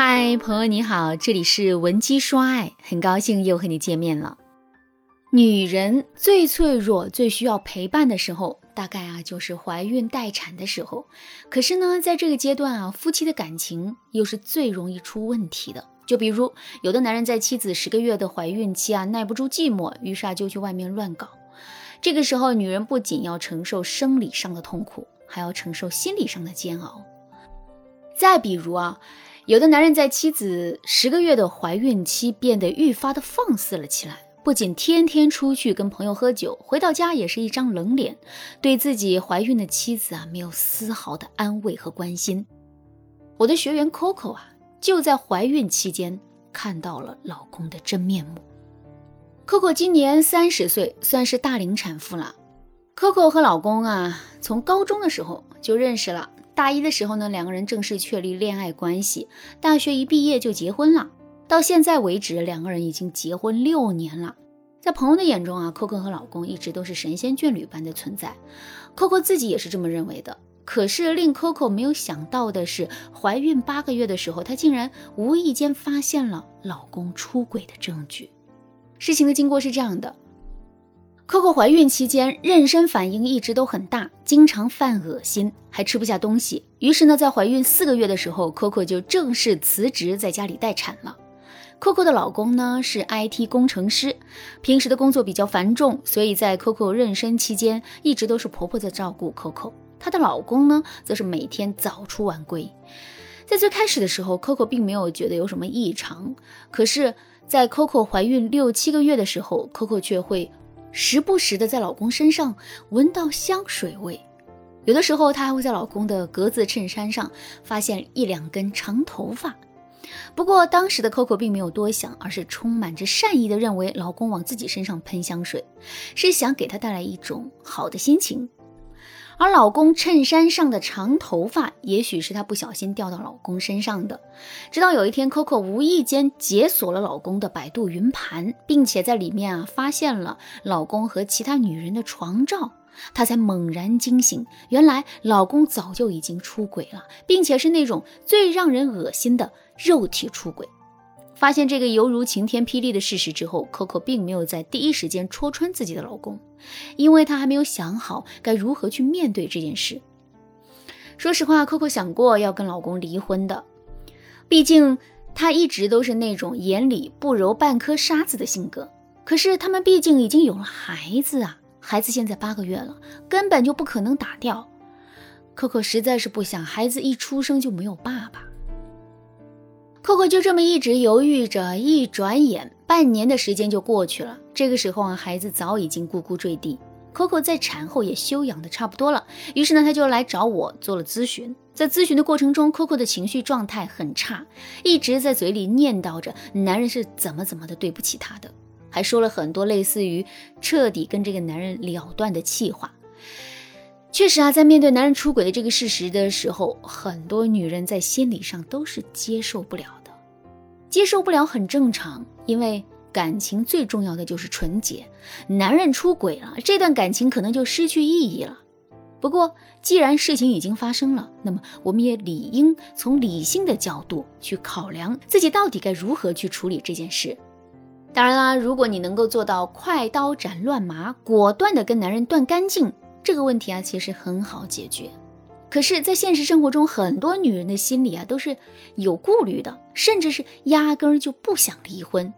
嗨，朋友你好，这里是文姬说爱，很高兴又和你见面了。女人最脆弱、最需要陪伴的时候，大概啊就是怀孕待产的时候。可是呢，在这个阶段啊，夫妻的感情又是最容易出问题的。就比如，有的男人在妻子十个月的怀孕期啊，耐不住寂寞，于是啊就去外面乱搞。这个时候，女人不仅要承受生理上的痛苦，还要承受心理上的煎熬。再比如啊。有的男人在妻子十个月的怀孕期变得愈发的放肆了起来，不仅天天出去跟朋友喝酒，回到家也是一张冷脸，对自己怀孕的妻子啊没有丝毫的安慰和关心。我的学员 Coco 啊，就在怀孕期间看到了老公的真面目。Coco 今年三十岁，算是大龄产妇了。Coco 和老公啊，从高中的时候就认识了。大一的时候呢，两个人正式确立恋爱关系。大学一毕业就结婚了。到现在为止，两个人已经结婚六年了。在朋友的眼中啊，Coco 和老公一直都是神仙眷侣般的存在。Coco 自己也是这么认为的。可是令 Coco 没有想到的是，怀孕八个月的时候，她竟然无意间发现了老公出轨的证据。事情的经过是这样的。Coco 怀孕期间，妊娠反应一直都很大，经常犯恶心，还吃不下东西。于是呢，在怀孕四个月的时候，Coco 就正式辞职，在家里待产了。Coco 的老公呢是 IT 工程师，平时的工作比较繁重，所以在 Coco 妊娠期间，一直都是婆婆在照顾 Coco。她的老公呢，则是每天早出晚归。在最开始的时候，Coco 并没有觉得有什么异常，可是，在 Coco 怀孕六七个月的时候，Coco 却会。时不时的在老公身上闻到香水味，有的时候她还会在老公的格子衬衫上发现一两根长头发。不过当时的 Coco 并没有多想，而是充满着善意的认为老公往自己身上喷香水，是想给她带来一种好的心情。而老公衬衫上的长头发，也许是她不小心掉到老公身上的。直到有一天，Coco 无意间解锁了老公的百度云盘，并且在里面啊发现了老公和其他女人的床照，她才猛然惊醒，原来老公早就已经出轨了，并且是那种最让人恶心的肉体出轨。发现这个犹如晴天霹雳的事实之后，Coco 并没有在第一时间戳穿自己的老公，因为她还没有想好该如何去面对这件事。说实话，Coco 想过要跟老公离婚的，毕竟她一直都是那种眼里不揉半颗沙子的性格。可是他们毕竟已经有了孩子啊，孩子现在八个月了，根本就不可能打掉。Coco 实在是不想孩子一出生就没有爸爸。Coco 就这么一直犹豫着，一转眼半年的时间就过去了。这个时候啊，孩子早已经咕咕坠地，Coco 在产后也休养的差不多了。于是呢，他就来找我做了咨询。在咨询的过程中，Coco 的情绪状态很差，一直在嘴里念叨着男人是怎么怎么的对不起她的，还说了很多类似于彻底跟这个男人了断的气话。确实啊，在面对男人出轨的这个事实的时候，很多女人在心理上都是接受不了的。接受不了很正常，因为感情最重要的就是纯洁。男人出轨了，这段感情可能就失去意义了。不过，既然事情已经发生了，那么我们也理应从理性的角度去考量自己到底该如何去处理这件事。当然啦，如果你能够做到快刀斩乱麻，果断的跟男人断干净，这个问题啊，其实很好解决。可是，在现实生活中，很多女人的心里啊都是有顾虑的，甚至是压根儿就不想离婚。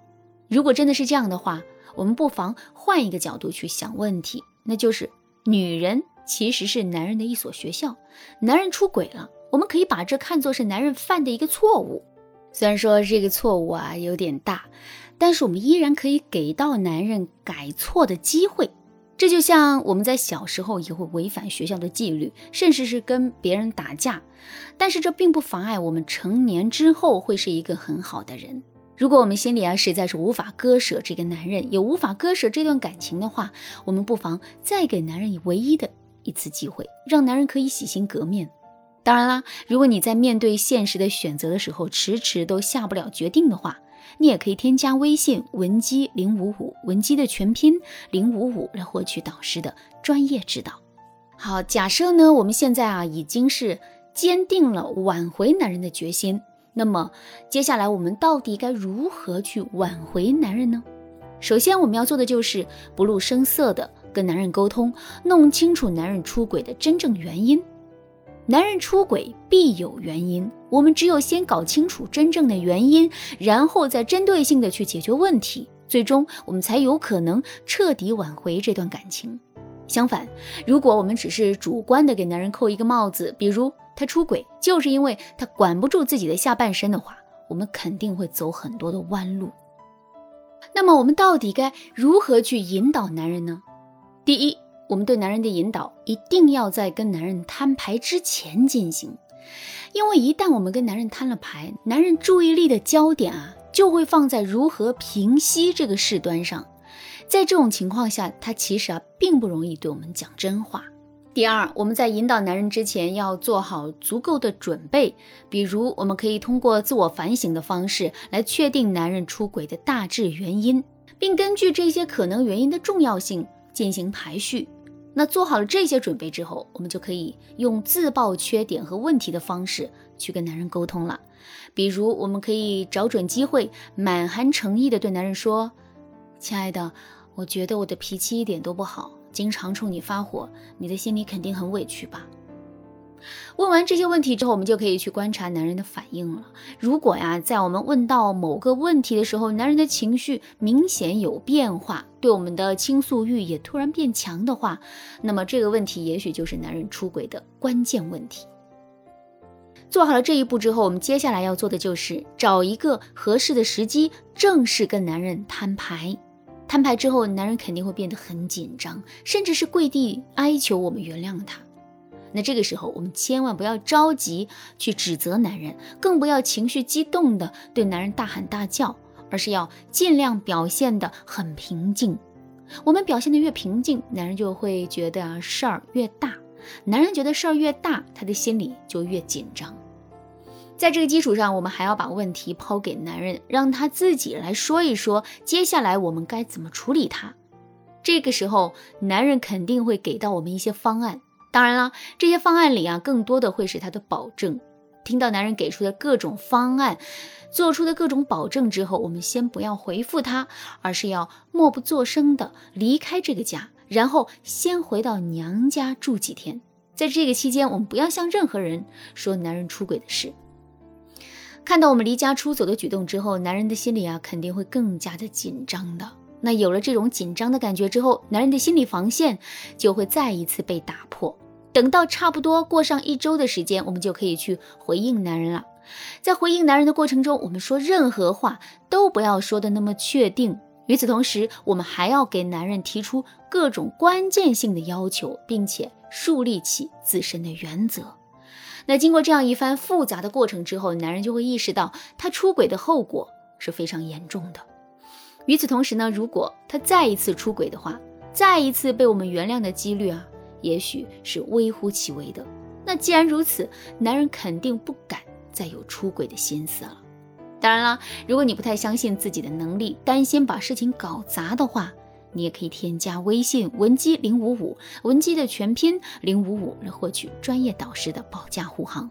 如果真的是这样的话，我们不妨换一个角度去想问题，那就是女人其实是男人的一所学校。男人出轨了，我们可以把这看作是男人犯的一个错误。虽然说这个错误啊有点大，但是我们依然可以给到男人改错的机会。这就像我们在小时候也会违反学校的纪律，甚至是跟别人打架，但是这并不妨碍我们成年之后会是一个很好的人。如果我们心里啊实在是无法割舍这个男人，也无法割舍这段感情的话，我们不妨再给男人以唯一的一次机会，让男人可以洗心革面。当然啦，如果你在面对现实的选择的时候迟迟都下不了决定的话，你也可以添加微信文姬零五五，文姬的全拼零五五，来获取导师的专业指导。好，假设呢，我们现在啊已经是坚定了挽回男人的决心，那么接下来我们到底该如何去挽回男人呢？首先我们要做的就是不露声色的跟男人沟通，弄清楚男人出轨的真正原因。男人出轨必有原因，我们只有先搞清楚真正的原因，然后再针对性的去解决问题，最终我们才有可能彻底挽回这段感情。相反，如果我们只是主观的给男人扣一个帽子，比如他出轨就是因为他管不住自己的下半身的话，我们肯定会走很多的弯路。那么我们到底该如何去引导男人呢？第一。我们对男人的引导一定要在跟男人摊牌之前进行，因为一旦我们跟男人摊了牌，男人注意力的焦点啊就会放在如何平息这个事端上，在这种情况下，他其实啊并不容易对我们讲真话。第二，我们在引导男人之前要做好足够的准备，比如我们可以通过自我反省的方式来确定男人出轨的大致原因，并根据这些可能原因的重要性进行排序。那做好了这些准备之后，我们就可以用自曝缺点和问题的方式去跟男人沟通了。比如，我们可以找准机会，满含诚意的对男人说：“亲爱的，我觉得我的脾气一点都不好，经常冲你发火，你的心里肯定很委屈吧。”问完这些问题之后，我们就可以去观察男人的反应了。如果呀，在我们问到某个问题的时候，男人的情绪明显有变化，对我们的倾诉欲也突然变强的话，那么这个问题也许就是男人出轨的关键问题。做好了这一步之后，我们接下来要做的就是找一个合适的时机，正式跟男人摊牌。摊牌之后，男人肯定会变得很紧张，甚至是跪地哀求我们原谅他。那这个时候，我们千万不要着急去指责男人，更不要情绪激动的对男人大喊大叫，而是要尽量表现的很平静。我们表现的越平静，男人就会觉得事儿越大。男人觉得事儿越大，他的心里就越紧张。在这个基础上，我们还要把问题抛给男人，让他自己来说一说，接下来我们该怎么处理他。这个时候，男人肯定会给到我们一些方案。当然了，这些方案里啊，更多的会是他的保证。听到男人给出的各种方案，做出的各种保证之后，我们先不要回复他，而是要默不作声的离开这个家，然后先回到娘家住几天。在这个期间，我们不要向任何人说男人出轨的事。看到我们离家出走的举动之后，男人的心里啊，肯定会更加的紧张的。那有了这种紧张的感觉之后，男人的心理防线就会再一次被打破。等到差不多过上一周的时间，我们就可以去回应男人了。在回应男人的过程中，我们说任何话都不要说的那么确定。与此同时，我们还要给男人提出各种关键性的要求，并且树立起自身的原则。那经过这样一番复杂的过程之后，男人就会意识到他出轨的后果是非常严重的。与此同时呢，如果他再一次出轨的话，再一次被我们原谅的几率啊，也许是微乎其微的。那既然如此，男人肯定不敢再有出轨的心思了。当然了，如果你不太相信自己的能力，担心把事情搞砸的话，你也可以添加微信文姬零五五，文姬的全拼零五五来获取专业导师的保驾护航。